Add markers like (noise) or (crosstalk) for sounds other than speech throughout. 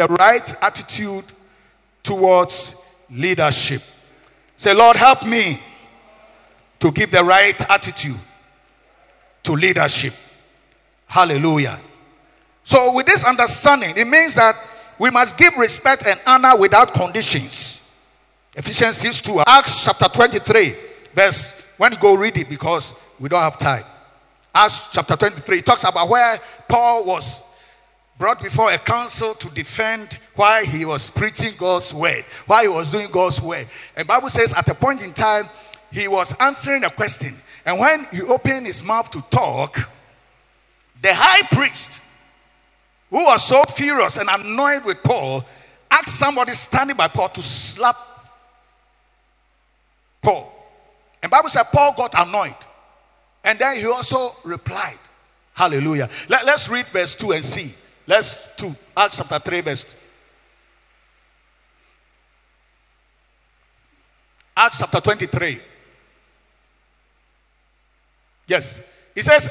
the right attitude towards leadership. Say, Lord, help me to give the right attitude to leadership. Hallelujah. So, with this understanding, it means that we must give respect and honor without conditions. Ephesians 6 2. Acts chapter 23, verse, when you go read it because we don't have time. Acts chapter 23, it talks about where Paul was brought before a council to defend why he was preaching God's word, why he was doing God's word. And Bible says at a point in time, he was answering a question. And when he opened his mouth to talk, the high priest, who was so furious and annoyed with Paul, asked somebody standing by Paul to slap Paul. And Bible said Paul got annoyed. And then he also replied. Hallelujah. Let, us read verse 2 and see. Let's 2. Acts chapter 3, verse Acts chapter 23. Yes. He says,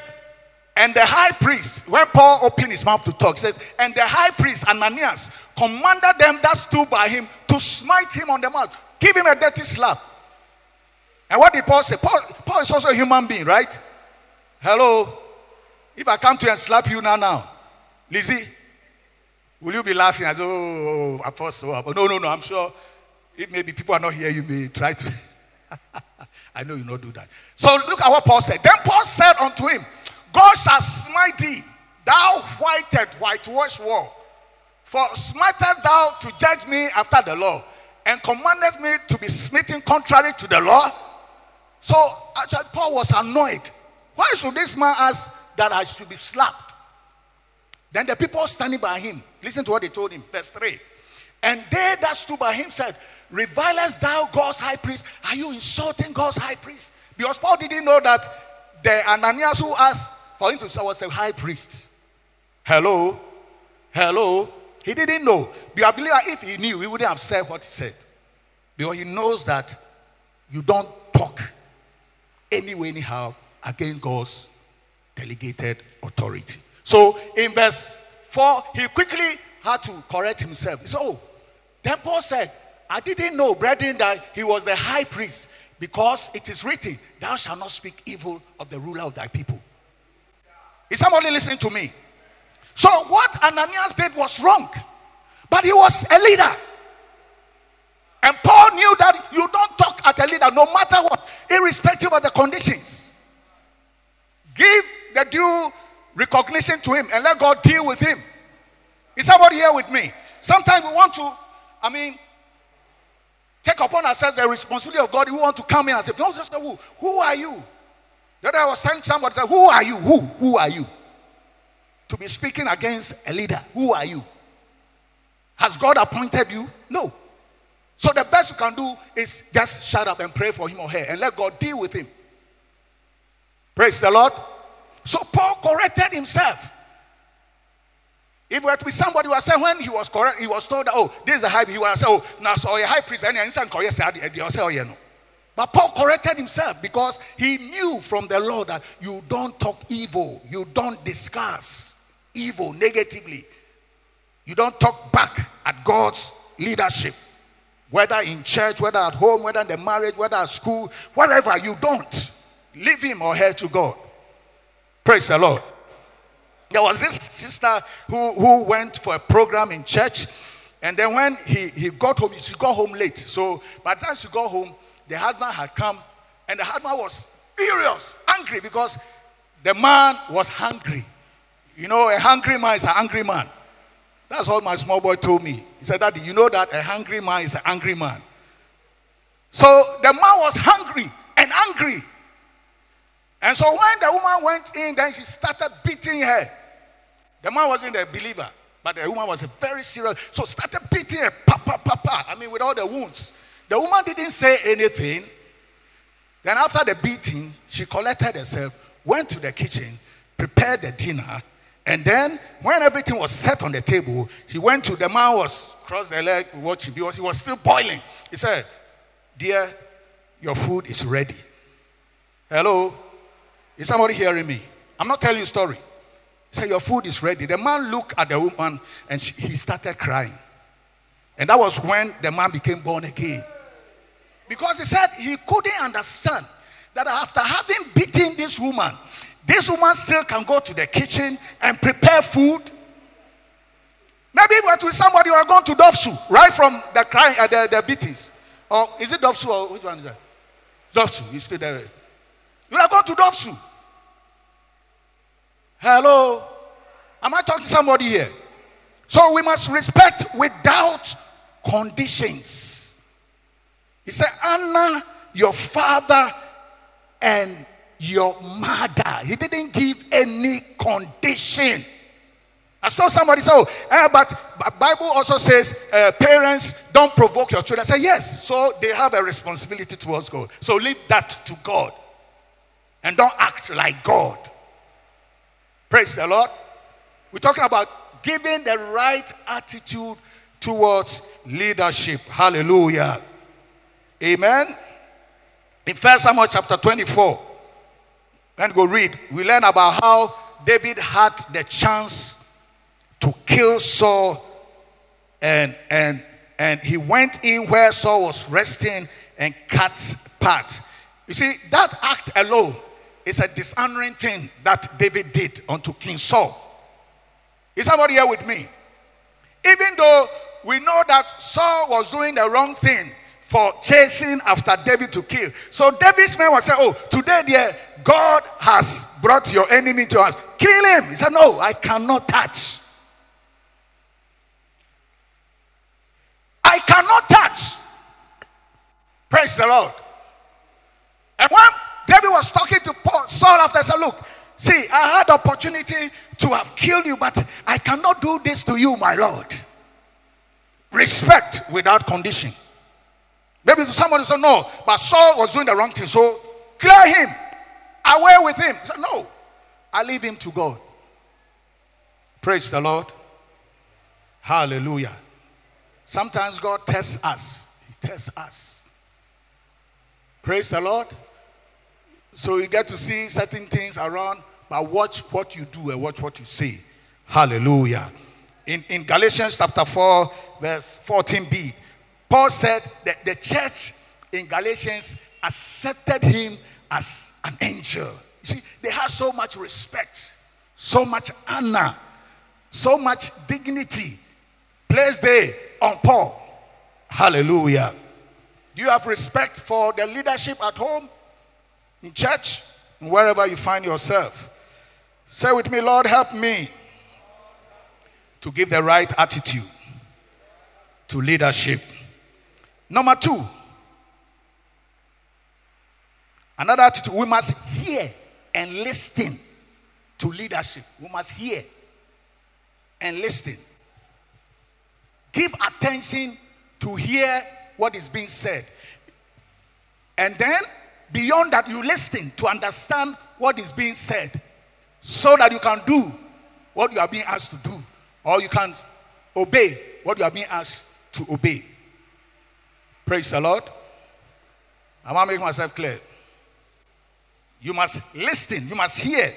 and the high priest, when Paul opened his mouth to talk, says, and the high priest, Ananias, commanded them that stood by him to smite him on the mouth, give him a dirty slap. And what did Paul say? Paul, Paul is also a human being, right? Hello? If I come to you and slap you now, now, Lizzie, will you be laughing as, oh, oh, oh, oh, apostle? No, no, no, I'm sure if maybe people are not here, you may try to. (laughs) I know you not do that. So look at what Paul said. Then Paul said unto him, God shall smite thee, thou whited, whitewashed wall. For smitest thou to judge me after the law, and commandest me to be smitten contrary to the law? So actually, Paul was annoyed. Why should this man ask that I should be slapped? Then the people standing by him, listen to what they told him, verse 3. And they that stood by him said, Revilest thou God's high priest? Are you insulting God's high priest? Because Paul didn't know that the Ananias who asked for him to serve was a high priest. Hello? Hello? He didn't know. But I believe if he knew, he wouldn't have said what he said. Because he knows that you don't talk anyway, anyhow, against God's delegated authority. So in verse 4, he quickly had to correct himself. Said, Oh, then Paul said, I didn't know, brethren, that he was the high priest because it is written, Thou shalt not speak evil of the ruler of thy people. Is somebody listening to me? So, what Ananias did was wrong, but he was a leader. And Paul knew that you don't talk at a leader no matter what, irrespective of the conditions. Give the due recognition to him and let God deal with him. Is somebody here with me? Sometimes we want to, I mean, take upon ourselves the responsibility of God. We want to come in and say, No, who? Who are you? The other I was telling somebody, say, Who are you? Who? Who are you? To be speaking against a leader. Who are you? Has God appointed you? No. So the best you can do is just shut up and pray for him or her and let God deal with him. Praise the Lord. So Paul corrected himself. If it were to be somebody who was saying when he was correct, he was told that, oh, this is a high. He was say, oh, now so a high priest, and he said, oh, yeah, no. But Paul corrected himself because he knew from the Lord that you don't talk evil, you don't discuss evil negatively, you don't talk back at God's leadership whether in church, whether at home, whether in the marriage, whether at school, whatever, you don't. Leave him or her to God. Praise the Lord. There was this sister who, who went for a program in church, and then when he, he got home, she got home late. So by the time she got home, the husband had come, and the husband was furious, angry because the man was hungry. You know, a hungry man is an angry man. That's what my small boy told me. He said, Daddy, you know that a hungry man is an angry man. So the man was hungry and angry. And so when the woman went in, then she started beating her. The man wasn't a believer, but the woman was a very serious. So started beating her, papa, papa. I mean, with all the wounds. The woman didn't say anything. Then after the beating, she collected herself, went to the kitchen, prepared the dinner, and then, when everything was set on the table, she went to the man was crossed the leg watching because he was still boiling. He said, "Dear, your food is ready." Hello, is somebody hearing me? I'm not telling you a story. Say, Your food is ready. The man looked at the woman and she, he started crying. And that was when the man became born again. Because he said he couldn't understand that after having beaten this woman, this woman still can go to the kitchen and prepare food. Maybe if with somebody who are going to Dofsu, right from the crying, uh, the, the beatings. Or is it Dofsu or which one is that? Dofsu, you stay there. You are going to Dofsu. Hello? Am I talking to somebody here? So we must respect without conditions. He said, Anna, your father and your mother. He didn't give any condition. I saw somebody say, oh, eh, but Bible also says uh, parents don't provoke your children. I say, yes. So they have a responsibility towards God. So leave that to God. And don't act like God. Praise the Lord. We're talking about giving the right attitude towards leadership. Hallelujah. Amen. In First Samuel chapter 24, then go read. We learn about how David had the chance to kill Saul, and and and he went in where Saul was resting and cut part. You see, that act alone is a dishonoring thing that David did unto King Saul. Is somebody here with me? Even though we know that Saul was doing the wrong thing for chasing after David to kill. So David's men was saying, Oh, today, dear, God has brought your enemy to us. Kill him. He said, No, I cannot touch. I cannot touch. Praise the Lord. And when David was talking to Paul, Saul after, said, Look, see, I had opportunity to have killed you, but I cannot do this to you, my Lord. Respect without condition. Maybe somebody said, No, but Saul was doing the wrong thing, so clear him, away with him. He said, No, I leave him to God. Praise the Lord. Hallelujah. Sometimes God tests us, He tests us. Praise the Lord. So you get to see certain things around, but watch what you do and watch what you say. Hallelujah. In, in Galatians chapter 4, verse 14b, Paul said that the church in Galatians accepted him as an angel. You see, they had so much respect, so much honor, so much dignity placed there on Paul. Hallelujah. Do you have respect for the leadership at home? In church, wherever you find yourself. Say with me, Lord, help me to give the right attitude to leadership. Number two, another attitude, we must hear and listen to leadership. We must hear and listen. Give attention to hear what is being said. And then Beyond that, you listen to understand what is being said so that you can do what you are being asked to do, or you can obey what you are being asked to obey. Praise the Lord. I want to make myself clear. You must listen, you must hear.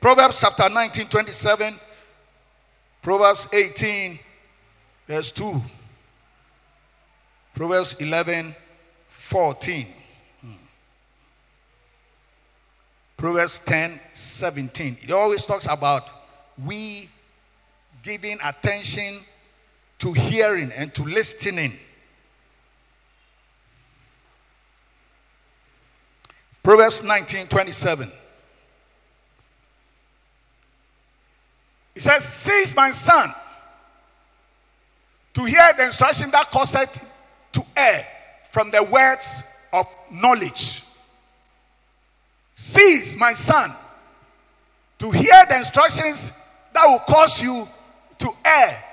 Proverbs chapter 19, 27, Proverbs 18, verse 2, Proverbs 11, 14. Proverbs 10 17. He always talks about we giving attention to hearing and to listening. Proverbs 19 27. He says, Seize my son to hear the instruction that causeth to err from the words of knowledge. Cease, my son, to hear the instructions that will cause you to err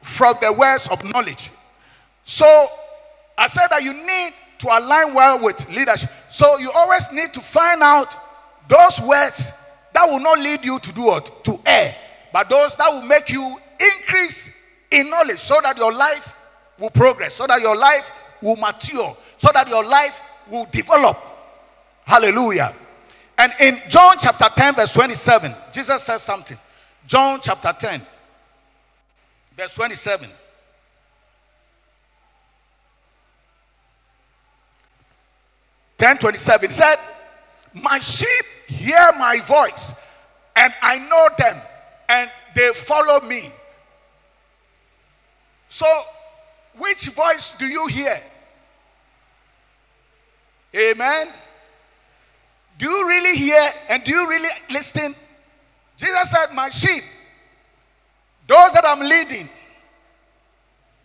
from the words of knowledge. So I said that you need to align well with leadership. So you always need to find out those words that will not lead you to do what? To err. But those that will make you increase in knowledge so that your life will progress, so that your life will mature, so that your life will develop. Hallelujah. And in John chapter 10, verse 27, Jesus says something. John chapter 10, verse 27. Ten twenty-seven said, My sheep hear my voice, and I know them, and they follow me. So, which voice do you hear? Amen. Do you really hear and do you really listen? Jesus said, My sheep, those that I'm leading,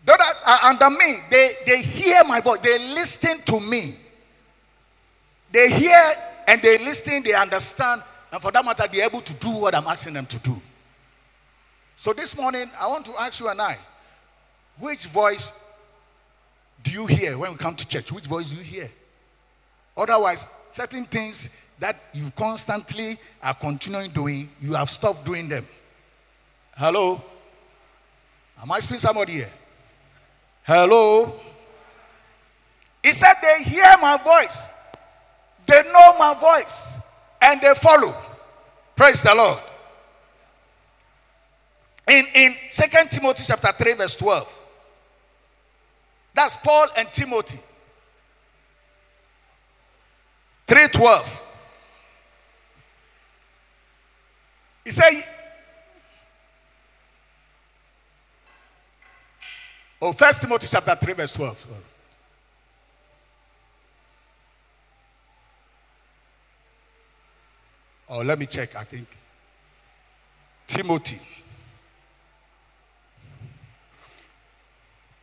those that are under me, they, they hear my voice, they listen to me. They hear and they listen, they understand, and for that matter, they're able to do what I'm asking them to do. So this morning, I want to ask you and I, which voice do you hear when we come to church? Which voice do you hear? Otherwise, certain things that you constantly are continuing doing, you have stopped doing them. Hello? Am I speaking somebody here? Hello? He said, They hear my voice, they know my voice, and they follow. Praise the Lord. In, in 2 Timothy chapter 3, verse 12. That's Paul and Timothy. 312. He said, Oh, First Timothy chapter 3, verse 12. Oh, let me check, I think. Timothy.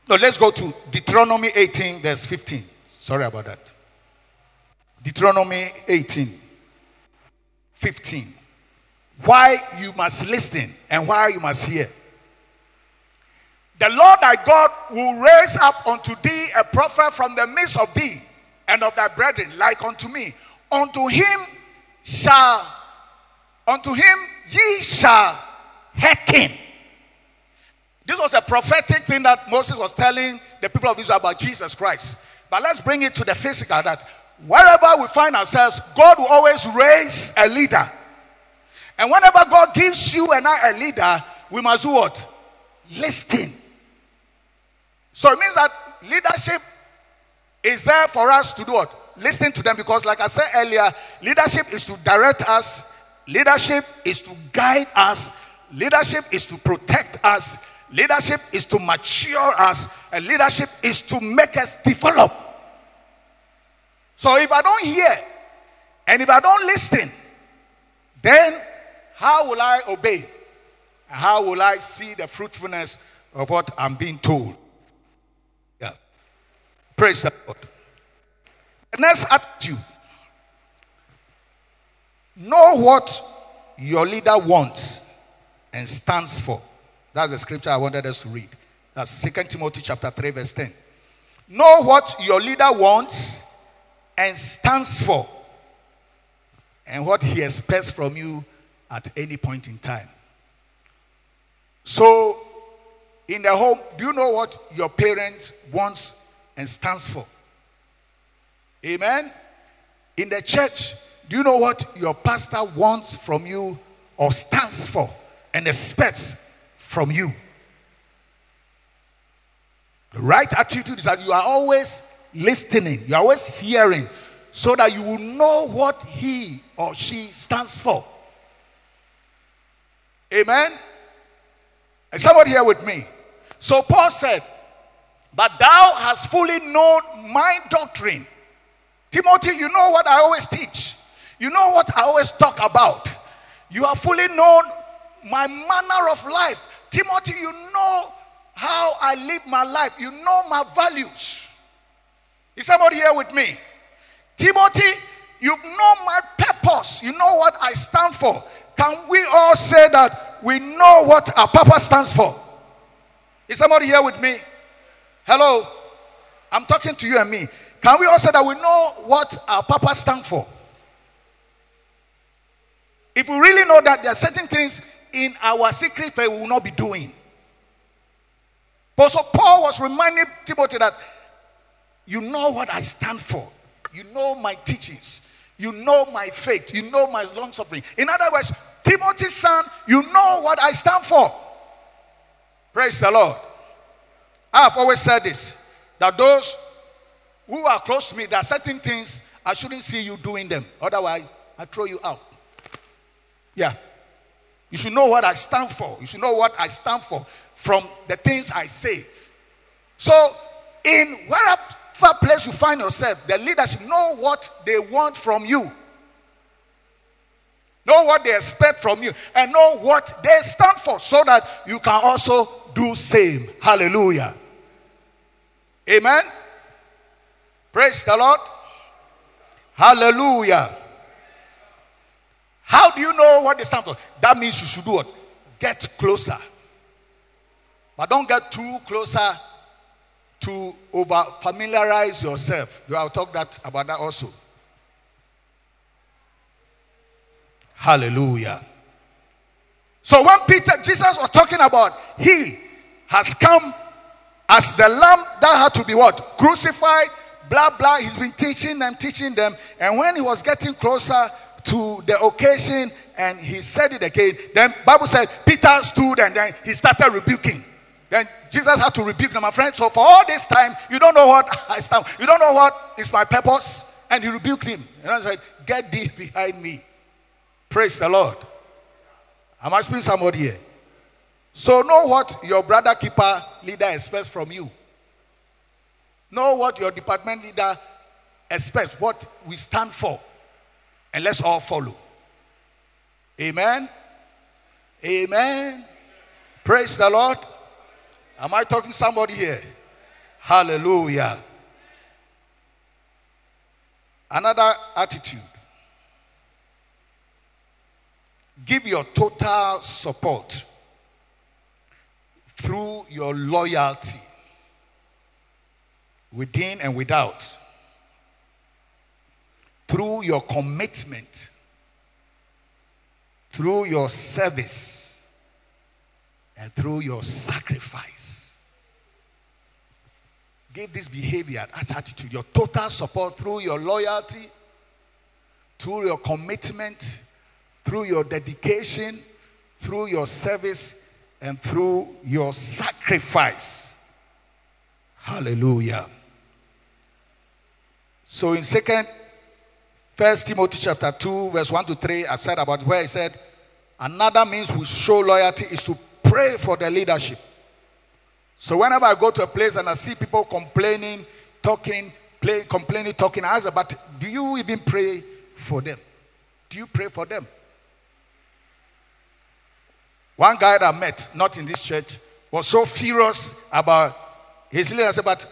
No, let's go to Deuteronomy 18, verse 15. Sorry about that. Deuteronomy 18, 15. Why you must listen and why you must hear. The Lord thy God will raise up unto thee a prophet from the midst of thee and of thy brethren, like unto me. Unto him shall, unto him ye shall hearken. This was a prophetic thing that Moses was telling the people of Israel about Jesus Christ. But let's bring it to the physical that wherever we find ourselves, God will always raise a leader. And whenever God gives you and I a leader, we must do what? Listen. So it means that leadership is there for us to do what? Listen to them because, like I said earlier, leadership is to direct us, leadership is to guide us, leadership is to protect us, leadership is to mature us, and leadership is to make us develop. So if I don't hear and if I don't listen, then how will I obey? How will I see the fruitfulness of what I'm being told? Yeah. Praise the Lord. The next attitude. Know what your leader wants and stands for. That's the scripture I wanted us to read. That's 2 Timothy chapter 3, verse 10. Know what your leader wants and stands for, and what he expects from you at any point in time. So, in the home, do you know what your parents wants and stands for? Amen. In the church, do you know what your pastor wants from you or stands for and expects from you? The right attitude is that you are always listening, you are always hearing, so that you will know what he or she stands for. Amen. Is somebody here with me? So Paul said, But thou hast fully known my doctrine. Timothy, you know what I always teach. You know what I always talk about. You have fully known my manner of life. Timothy, you know how I live my life. You know my values. Is somebody here with me? Timothy, you know my purpose. You know what I stand for. Can we all say that we know what our purpose stands for? Is somebody here with me? Hello? I'm talking to you and me. Can we all say that we know what our purpose stands for? If we really know that there are certain things in our secret that we will not be doing. But so Paul was reminding Timothy that you know what I stand for. You know my teachings. You know my faith. You know my long suffering. In other words, Tim- Timothy, son, you know what I stand for. Praise the Lord. I've always said this that those who are close to me, there are certain things I shouldn't see you doing them. Otherwise, I throw you out. Yeah. You should know what I stand for. You should know what I stand for from the things I say. So, in wherever place you find yourself, the leaders know what they want from you. Know what they expect from you and know what they stand for so that you can also do same. Hallelujah. Amen. Praise the Lord. Hallelujah. How do you know what they stand for? That means you should do what? Get closer. But don't get too closer to over familiarize yourself. I'll talk that about that also. Hallelujah. So when Peter, Jesus was talking about he has come as the lamb that had to be what? Crucified, blah, blah. He's been teaching them, teaching them. And when he was getting closer to the occasion and he said it again, then Bible said Peter stood and then he started rebuking. Then Jesus had to rebuke them, my friend. So for all this time, you don't know what (laughs) I stand. You don't know what is my purpose. And he rebuked him. And I said, Get thee behind me. Praise the Lord. Am I speaking somebody here? So know what your brother keeper leader expects from you. Know what your department leader expects, what we stand for. And let's all follow. Amen. Amen. Praise the Lord. Am I talking to somebody here? Hallelujah. Another attitude. Give your total support through your loyalty within and without, through your commitment, through your service, and through your sacrifice. Give this behavior, that attitude, your total support through your loyalty, through your commitment, through your dedication, through your service, and through your sacrifice. Hallelujah. So in second, first Timothy chapter 2, verse 1 to 3, I said about where he said, another means we show loyalty is to pray for the leadership. So whenever I go to a place and I see people complaining, talking, play, complaining, talking, I ask, but do you even pray for them? Do you pray for them? One guy that I met, not in this church, was so furious about his leader. I said, But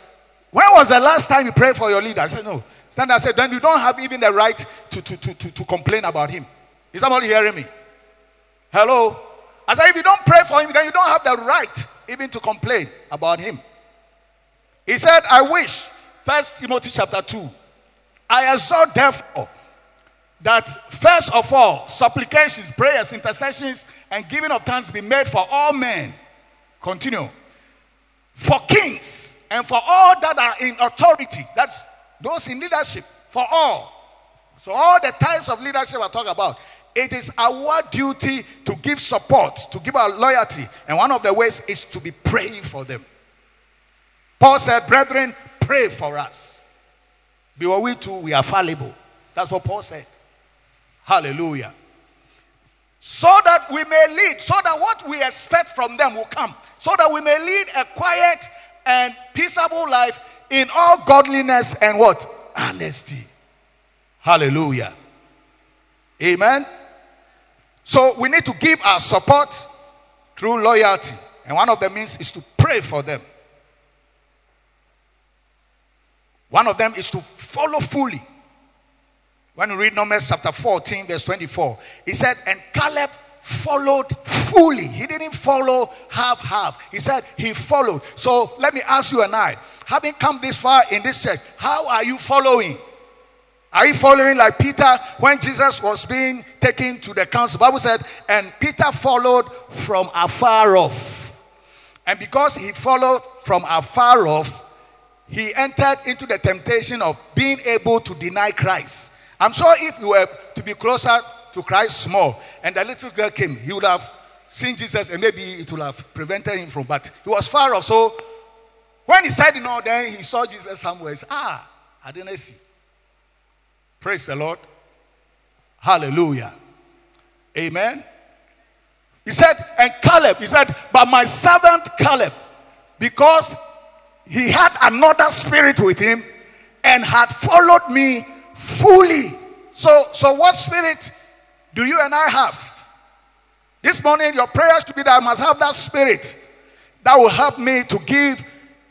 when was the last time you prayed for your leader? I said, No. Stand I said, Then you don't have even the right to, to, to, to, to complain about him. Is somebody hearing me? Hello? I said, If you don't pray for him, then you don't have the right even to complain about him. He said, I wish, First Timothy chapter 2, I exhort therefore that first of all, supplications, prayers, intercessions, and giving of thanks be made for all men. Continue. For kings and for all that are in authority. That's those in leadership. For all. So, all the types of leadership I talk about. It is our duty to give support, to give our loyalty. And one of the ways is to be praying for them. Paul said, Brethren, pray for us. Be we too, we are fallible. That's what Paul said. Hallelujah. So that we may lead, so that what we expect from them will come, so that we may lead a quiet and peaceable life in all godliness and what? Honesty. Hallelujah. Amen. So we need to give our support through loyalty. And one of the means is to pray for them. One of them is to follow fully. When you read Numbers chapter 14, verse 24, he said, And Caleb followed fully. He didn't follow half half. He said he followed. So let me ask you and I, having come this far in this church, how are you following? Are you following like Peter when Jesus was being taken to the council? Bible said, and Peter followed from afar off. And because he followed from afar off, he entered into the temptation of being able to deny Christ. I'm sure if you were to be closer to Christ small. And the little girl came. He would have seen Jesus and maybe it would have prevented him from, but he was far off. So when he said, you know, then he saw Jesus somewhere. He said, ah, I didn't see. Praise the Lord. Hallelujah. Amen. He said, and Caleb, he said, but my servant Caleb, because he had another spirit with him and had followed me fully. So, so what spirit do you and I have? This morning, your prayers should be that I must have that spirit that will help me to give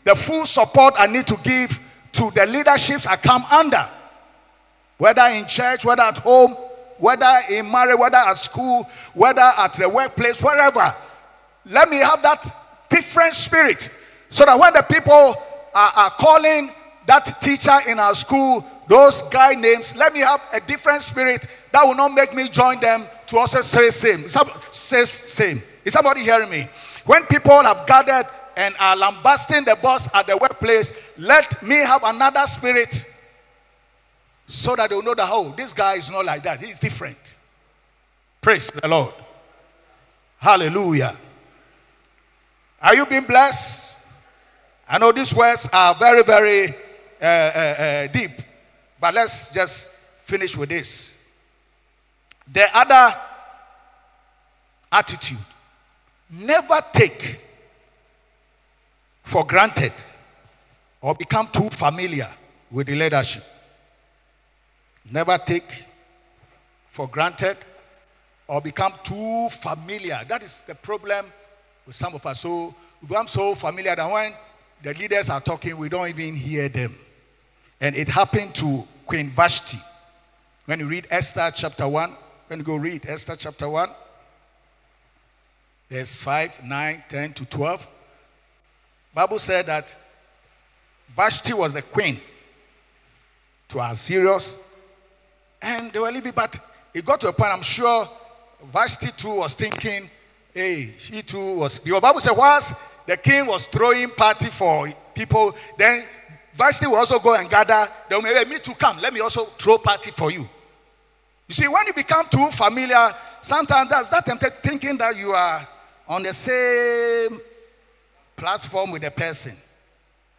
the full support I need to give to the leaderships I come under, whether in church, whether at home, whether in marriage, whether at school, whether at the workplace, wherever. Let me have that different spirit so that when the people are, are calling that teacher in our school, those guy names, let me have a different spirit that will not make me join them to also say same. Say same. Is somebody hearing me? When people have gathered and are lambasting the boss at the workplace, let me have another spirit so that they'll know that, oh, this guy is not like that. He's different. Praise the Lord. Hallelujah. Are you being blessed? I know these words are very, very uh, uh, uh, deep, but let's just finish with this. The other attitude never take for granted or become too familiar with the leadership. Never take for granted or become too familiar. That is the problem with some of us. So we become so familiar that when the leaders are talking, we don't even hear them. And it happened to Queen Vashti. When you read Esther chapter 1, when you go read Esther chapter 1, verse 5, 9, 10 to 12. Bible said that Vashti was the queen to Ahasuerus, and they were living, but it got to a point, I'm sure Vashti too was thinking, hey, she too was, the Bible said, whilst the king was throwing party for people, then Vashti will also go and gather, they will let me to come, let me also throw party for you. You see, when you become too familiar, sometimes that's that tempted thinking that you are on the same platform with the person.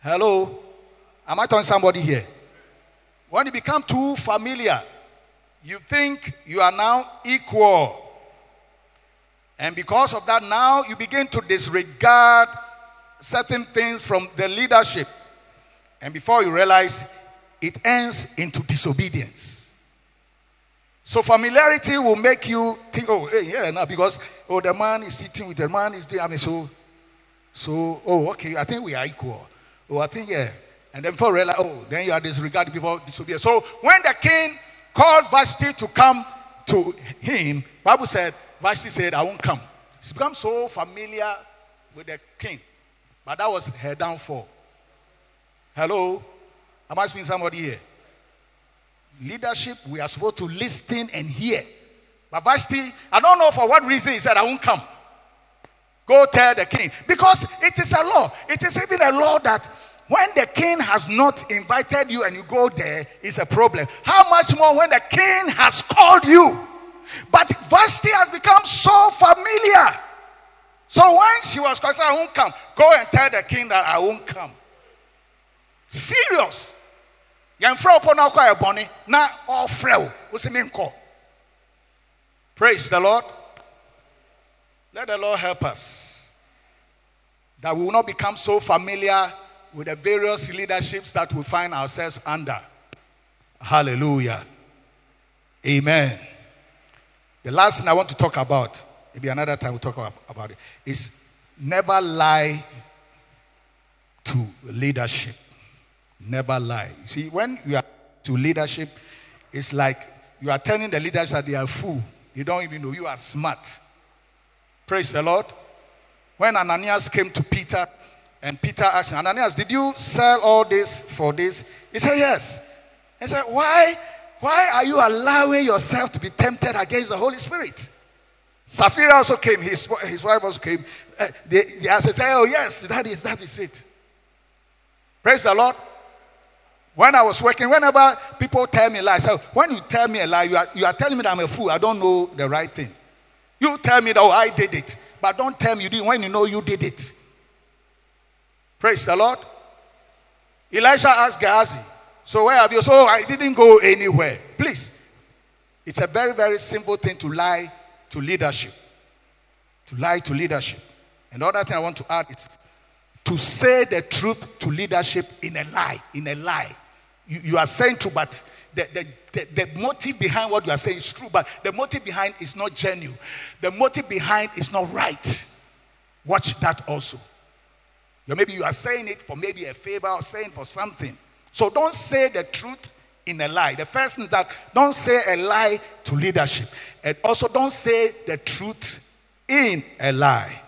Hello? Am I talking somebody here? When you become too familiar, you think you are now equal. And because of that, now you begin to disregard certain things from the leadership. And before you realize, it ends into disobedience. So familiarity will make you think, oh, hey, yeah, now because oh, the man is sitting with the man is doing. I mean, so, so, oh, okay, I think we are equal. Oh, I think yeah. And then before realize, oh, then you are disregarding before disobedience. So when the king called Vashti to come to him, Bible said, Vashti said, I won't come. She's become so familiar with the king. But that was her downfall. Hello? Am I speaking somebody here? Leadership, we are supposed to listen and hear. But Vashti, I don't know for what reason he said, I won't come. Go tell the king. Because it is a law. It is even a law that when the king has not invited you and you go there, it's a problem. How much more when the king has called you? But Vashti has become so familiar. So when she was called, I won't come. Go and tell the king that I won't come. Serious. yɛmfrɛ wo na wokɔ ɛbɔne na ɔfrɛ wo wo sɛ menkɔ praise the lord let the lord help us that we will not become so familiar with the various leaderships that we find ourselves under. Hallelujah. Amen. The last thing I want to talk about, maybe another time we'll talk about it, is never lie to leadership. Never lie. You see, when you are to leadership, it's like you are telling the leaders that they are fool. They don't even know you are smart. Praise the Lord. When Ananias came to Peter and Peter asked Ananias, did you sell all this for this? He said, Yes. He said, Why? Why are you allowing yourself to be tempted against the Holy Spirit? Sapphira also came, his, his wife also came. Uh, they, they said, Oh, yes, that is, that is it. Praise the Lord. When I was working, whenever people tell me lies, so when you tell me a lie, you are, you are telling me that I'm a fool. I don't know the right thing. You tell me that, oh, I did it. But don't tell me you did when you know you did it. Praise the Lord. Elisha asked Gehazi, So where have you? So I didn't go anywhere. Please. It's a very, very simple thing to lie to leadership. To lie to leadership. And the other thing I want to add is to say the truth to leadership in a lie. In a lie. You, you are saying true, but the, the, the, the, motive behind what you are saying is true, but the motive behind is not genuine. The motive behind is not right. Watch that also. You maybe you are saying it for maybe a favor or saying for something. So don't say the truth in a lie. The first thing that don't say a lie to leadership. And also don't say the truth in a lie.